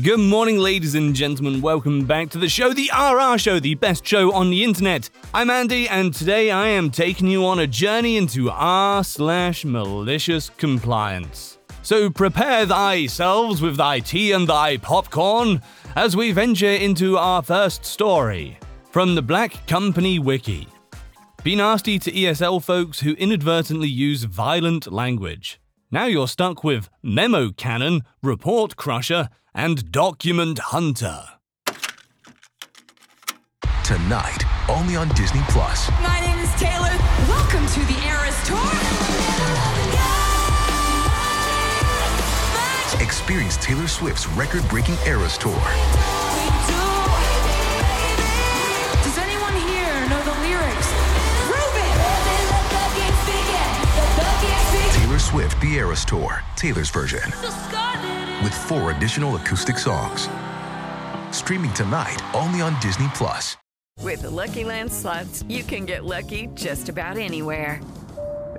Good morning, ladies and gentlemen. Welcome back to the show, the RR Show, the best show on the internet. I'm Andy, and today I am taking you on a journey into R slash malicious compliance. So prepare thyselves with thy tea and thy popcorn as we venture into our first story from the Black Company Wiki. Be nasty to ESL folks who inadvertently use violent language. Now you're stuck with Memo Cannon, Report Crusher, and Document Hunter. Tonight, only on Disney Plus. My name is Taylor. Welcome to the Eras Tour. Experience Taylor Swift's record breaking Eras Tour. The Eras Tour, Taylor's version, with four additional acoustic songs. Streaming tonight only on Disney Plus. With the Lucky Land slots, you can get lucky just about anywhere.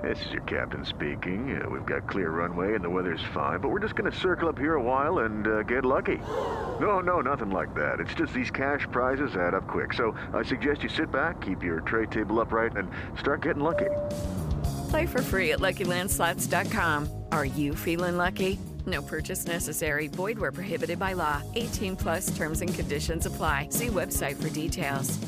This is your captain speaking. Uh, we've got clear runway and the weather's fine, but we're just going to circle up here a while and uh, get lucky. No, no, nothing like that. It's just these cash prizes add up quick. So I suggest you sit back, keep your tray table upright, and start getting lucky. Play for free at LuckyLandSlots.com. Are you feeling lucky? No purchase necessary. Void where prohibited by law. 18 plus terms and conditions apply. See website for details.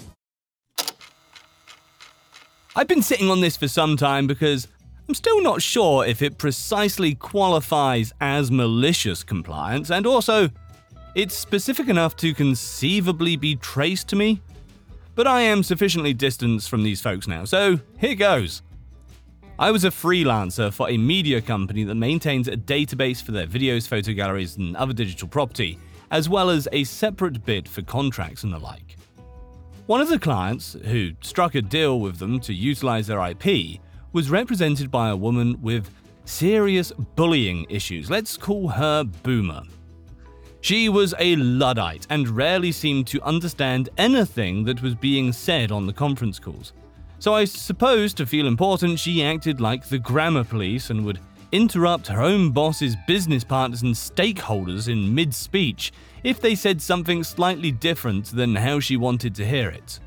I've been sitting on this for some time because I'm still not sure if it precisely qualifies as malicious compliance, and also, it's specific enough to conceivably be traced to me. But I am sufficiently distanced from these folks now, so here goes. I was a freelancer for a media company that maintains a database for their videos, photo galleries, and other digital property, as well as a separate bid for contracts and the like. One of the clients, who struck a deal with them to utilize their IP, was represented by a woman with serious bullying issues. Let's call her Boomer. She was a Luddite and rarely seemed to understand anything that was being said on the conference calls. So I suppose to feel important, she acted like the grammar police and would interrupt her own boss's business partners and stakeholders in mid speech if they said something slightly different than how she wanted to hear it.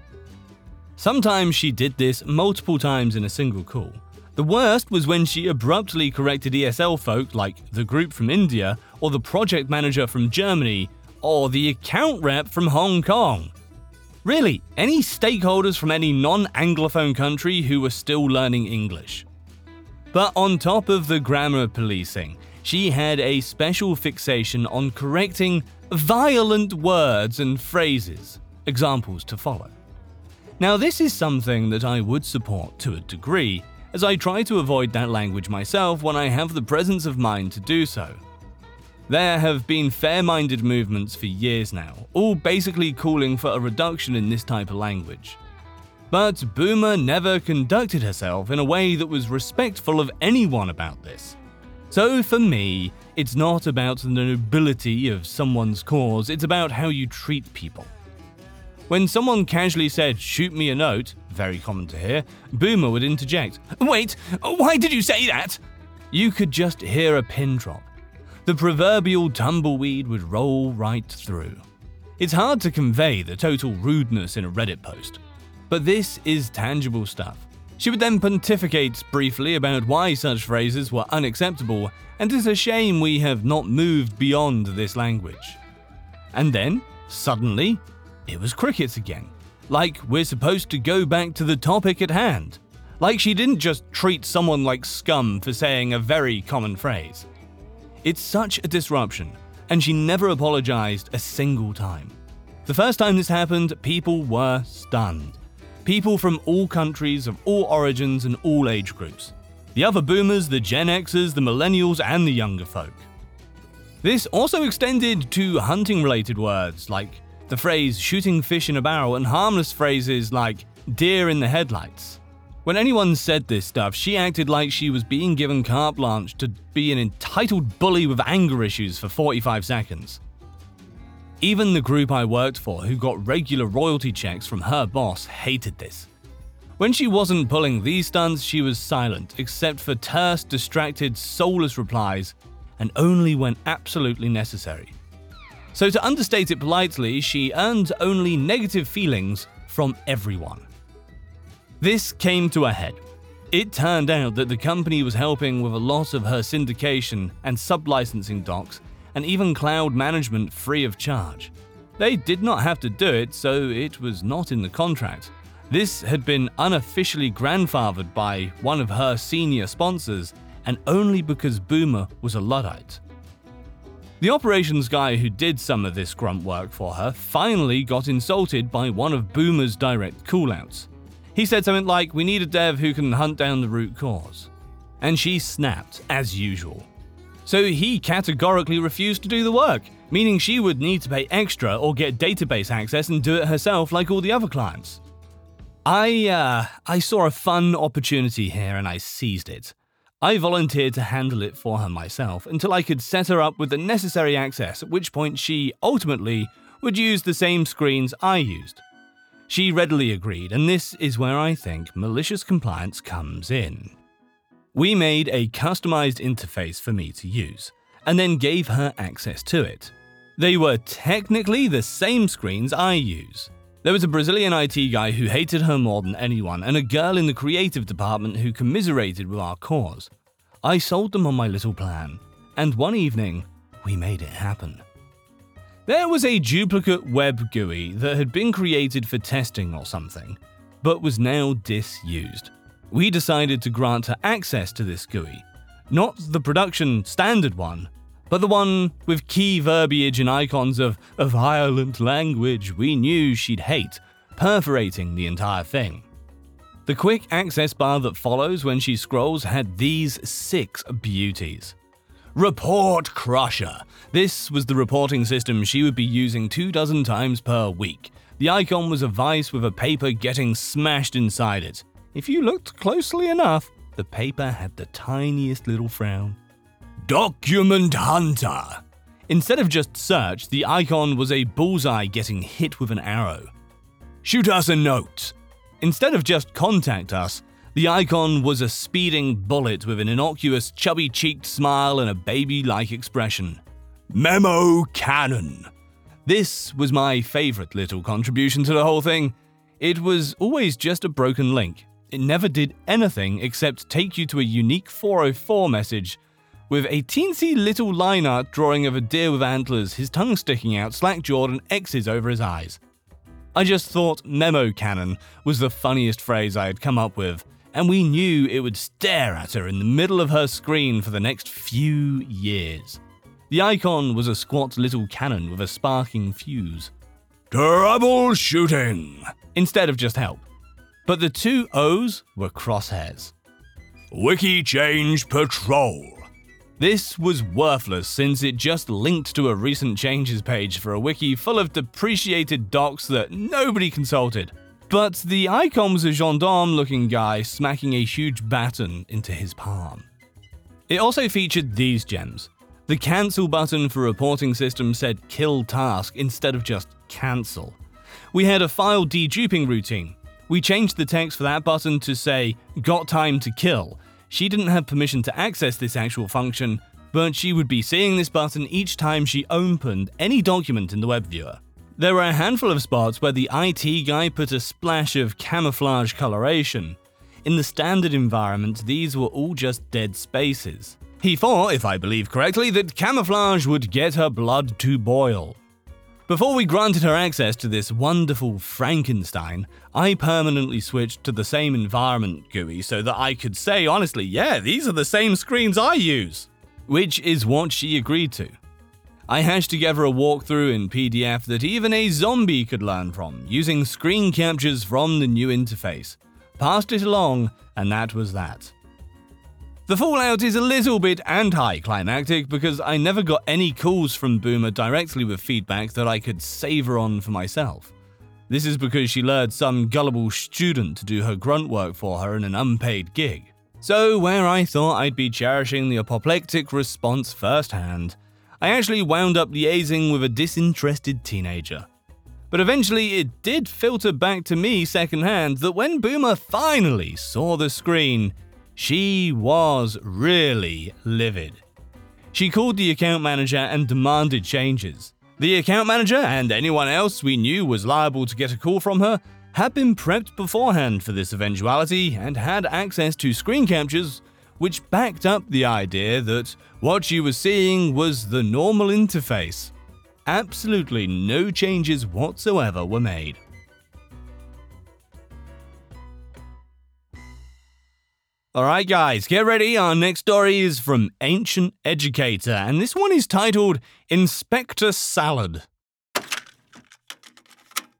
Sometimes she did this multiple times in a single call. The worst was when she abruptly corrected ESL folk like the group from India, or the project manager from Germany, or the account rep from Hong Kong. Really, any stakeholders from any non Anglophone country who were still learning English. But on top of the grammar policing, she had a special fixation on correcting violent words and phrases. Examples to follow. Now, this is something that I would support to a degree, as I try to avoid that language myself when I have the presence of mind to do so. There have been fair minded movements for years now, all basically calling for a reduction in this type of language. But Boomer never conducted herself in a way that was respectful of anyone about this. So for me, it's not about the nobility of someone's cause, it's about how you treat people. When someone casually said, shoot me a note, very common to hear, Boomer would interject, Wait, why did you say that? You could just hear a pin drop. The proverbial tumbleweed would roll right through. It's hard to convey the total rudeness in a Reddit post, but this is tangible stuff. She would then pontificate briefly about why such phrases were unacceptable, and it's a shame we have not moved beyond this language. And then, suddenly, it was crickets again. Like we're supposed to go back to the topic at hand. Like she didn't just treat someone like scum for saying a very common phrase. It's such a disruption, and she never apologized a single time. The first time this happened, people were stunned. People from all countries, of all origins, and all age groups. The other boomers, the Gen Xers, the millennials, and the younger folk. This also extended to hunting related words like the phrase shooting fish in a barrel and harmless phrases like deer in the headlights. When anyone said this stuff, she acted like she was being given carte blanche to be an entitled bully with anger issues for 45 seconds. Even the group I worked for, who got regular royalty checks from her boss, hated this. When she wasn't pulling these stunts, she was silent, except for terse, distracted, soulless replies, and only when absolutely necessary. So, to understate it politely, she earned only negative feelings from everyone. This came to a head. It turned out that the company was helping with a lot of her syndication and sublicensing docs and even cloud management free of charge. They did not have to do it, so it was not in the contract. This had been unofficially grandfathered by one of her senior sponsors, and only because Boomer was a Luddite. The operations guy who did some of this grunt work for her finally got insulted by one of Boomer's direct callouts. He said something like, We need a dev who can hunt down the root cause. And she snapped, as usual. So he categorically refused to do the work, meaning she would need to pay extra or get database access and do it herself like all the other clients. I, uh, I saw a fun opportunity here and I seized it. I volunteered to handle it for her myself until I could set her up with the necessary access, at which point she, ultimately, would use the same screens I used. She readily agreed, and this is where I think malicious compliance comes in. We made a customized interface for me to use, and then gave her access to it. They were technically the same screens I use. There was a Brazilian IT guy who hated her more than anyone, and a girl in the creative department who commiserated with our cause. I sold them on my little plan, and one evening, we made it happen. There was a duplicate web GUI that had been created for testing or something, but was now disused. We decided to grant her access to this GUI, not the production standard one, but the one with key verbiage and icons of a violent language we knew she'd hate, perforating the entire thing. The quick access bar that follows when she scrolls had these six beauties. Report Crusher. This was the reporting system she would be using two dozen times per week. The icon was a vice with a paper getting smashed inside it. If you looked closely enough, the paper had the tiniest little frown. Document Hunter. Instead of just search, the icon was a bullseye getting hit with an arrow. Shoot us a note. Instead of just contact us, the icon was a speeding bullet with an innocuous, chubby cheeked smile and a baby like expression. Memo Cannon. This was my favourite little contribution to the whole thing. It was always just a broken link. It never did anything except take you to a unique 404 message with a teensy little line art drawing of a deer with antlers, his tongue sticking out, slack jawed, and X's over his eyes. I just thought memo cannon was the funniest phrase I had come up with, and we knew it would stare at her in the middle of her screen for the next few years. The icon was a squat little cannon with a sparking fuse. Troubleshooting! Instead of just help. But the two O's were crosshairs. Wiki Change Patrol. This was worthless since it just linked to a recent changes page for a wiki full of depreciated docs that nobody consulted. But the icon was a gendarme looking guy smacking a huge baton into his palm. It also featured these gems. The cancel button for reporting system said kill task instead of just cancel. We had a file deduping routine. We changed the text for that button to say got time to kill she didn't have permission to access this actual function, but she would be seeing this button each time she opened any document in the web viewer. There were a handful of spots where the IT guy put a splash of camouflage coloration. In the standard environment, these were all just dead spaces. He thought, if I believe correctly, that camouflage would get her blood to boil. Before we granted her access to this wonderful Frankenstein, I permanently switched to the same environment GUI so that I could say honestly, yeah, these are the same screens I use. Which is what she agreed to. I hashed together a walkthrough in PDF that even a zombie could learn from, using screen captures from the new interface. Passed it along, and that was that. The fallout is a little bit anticlimactic because I never got any calls from Boomer directly with feedback that I could savor on for myself. This is because she lured some gullible student to do her grunt work for her in an unpaid gig. So, where I thought I'd be cherishing the apoplectic response firsthand, I actually wound up liaising with a disinterested teenager. But eventually, it did filter back to me secondhand that when Boomer finally saw the screen, she was really livid. She called the account manager and demanded changes. The account manager and anyone else we knew was liable to get a call from her had been prepped beforehand for this eventuality and had access to screen captures which backed up the idea that what she was seeing was the normal interface. Absolutely no changes whatsoever were made. Alright, guys, get ready. Our next story is from Ancient Educator, and this one is titled Inspector Salad.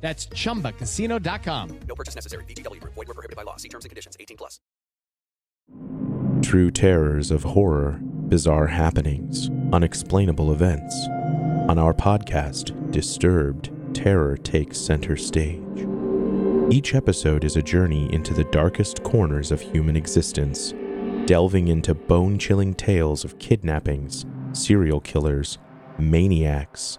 That's chumbacasino.com. No purchase necessary. VGW Group. Void were prohibited by law. See terms and conditions. 18 plus. True terrors of horror, bizarre happenings, unexplainable events. On our podcast, Disturbed, terror takes center stage. Each episode is a journey into the darkest corners of human existence, delving into bone chilling tales of kidnappings, serial killers, maniacs,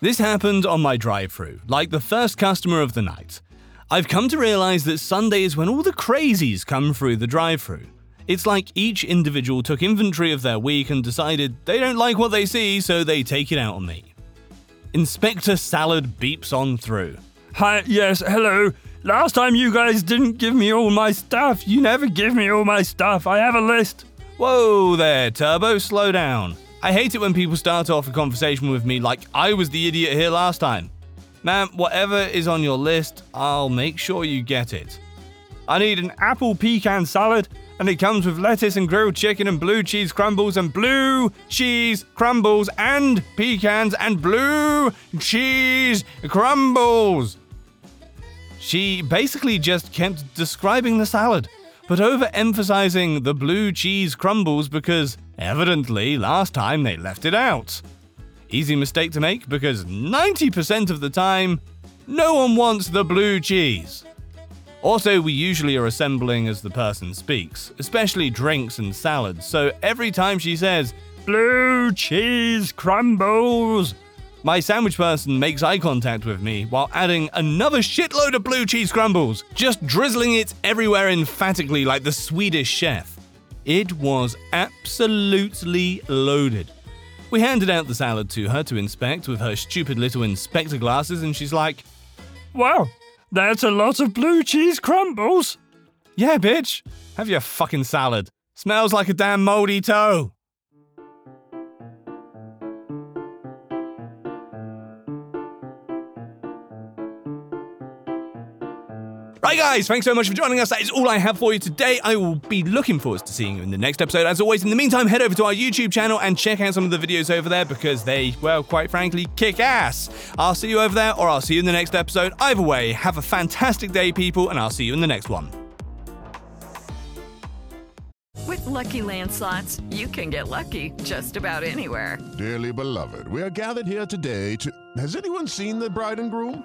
This happened on my drive through, like the first customer of the night. I've come to realize that Sunday is when all the crazies come through the drive through. It's like each individual took inventory of their week and decided they don't like what they see, so they take it out on me. Inspector Salad beeps on through. Hi, yes, hello. Last time you guys didn't give me all my stuff. You never give me all my stuff. I have a list. Whoa there, Turbo, slow down. I hate it when people start off a conversation with me like I was the idiot here last time. Man, whatever is on your list, I'll make sure you get it. I need an apple pecan salad, and it comes with lettuce and grilled chicken and blue cheese crumbles and blue cheese crumbles and pecans and blue cheese crumbles. She basically just kept describing the salad, but overemphasizing the blue cheese crumbles because evidently last time they left it out. Easy mistake to make because 90% of the time, no one wants the blue cheese. Also, we usually are assembling as the person speaks, especially drinks and salads, so every time she says, Blue cheese crumbles, my sandwich person makes eye contact with me while adding another shitload of blue cheese crumbles, just drizzling it everywhere emphatically like the Swedish chef. It was absolutely loaded. We handed out the salad to her to inspect with her stupid little inspector glasses, and she's like, Wow, that's a lot of blue cheese crumbles. Yeah, bitch, have your fucking salad. Smells like a damn moldy toe. Right, guys, thanks so much for joining us. That is all I have for you today. I will be looking forward to seeing you in the next episode. As always, in the meantime, head over to our YouTube channel and check out some of the videos over there because they, well, quite frankly, kick ass. I'll see you over there or I'll see you in the next episode. Either way, have a fantastic day, people, and I'll see you in the next one. With Lucky Land slots, you can get lucky just about anywhere. Dearly beloved, we are gathered here today to. Has anyone seen the bride and groom?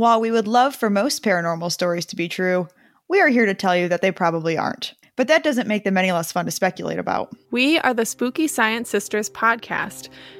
While we would love for most paranormal stories to be true, we are here to tell you that they probably aren't. But that doesn't make them any less fun to speculate about. We are the Spooky Science Sisters podcast.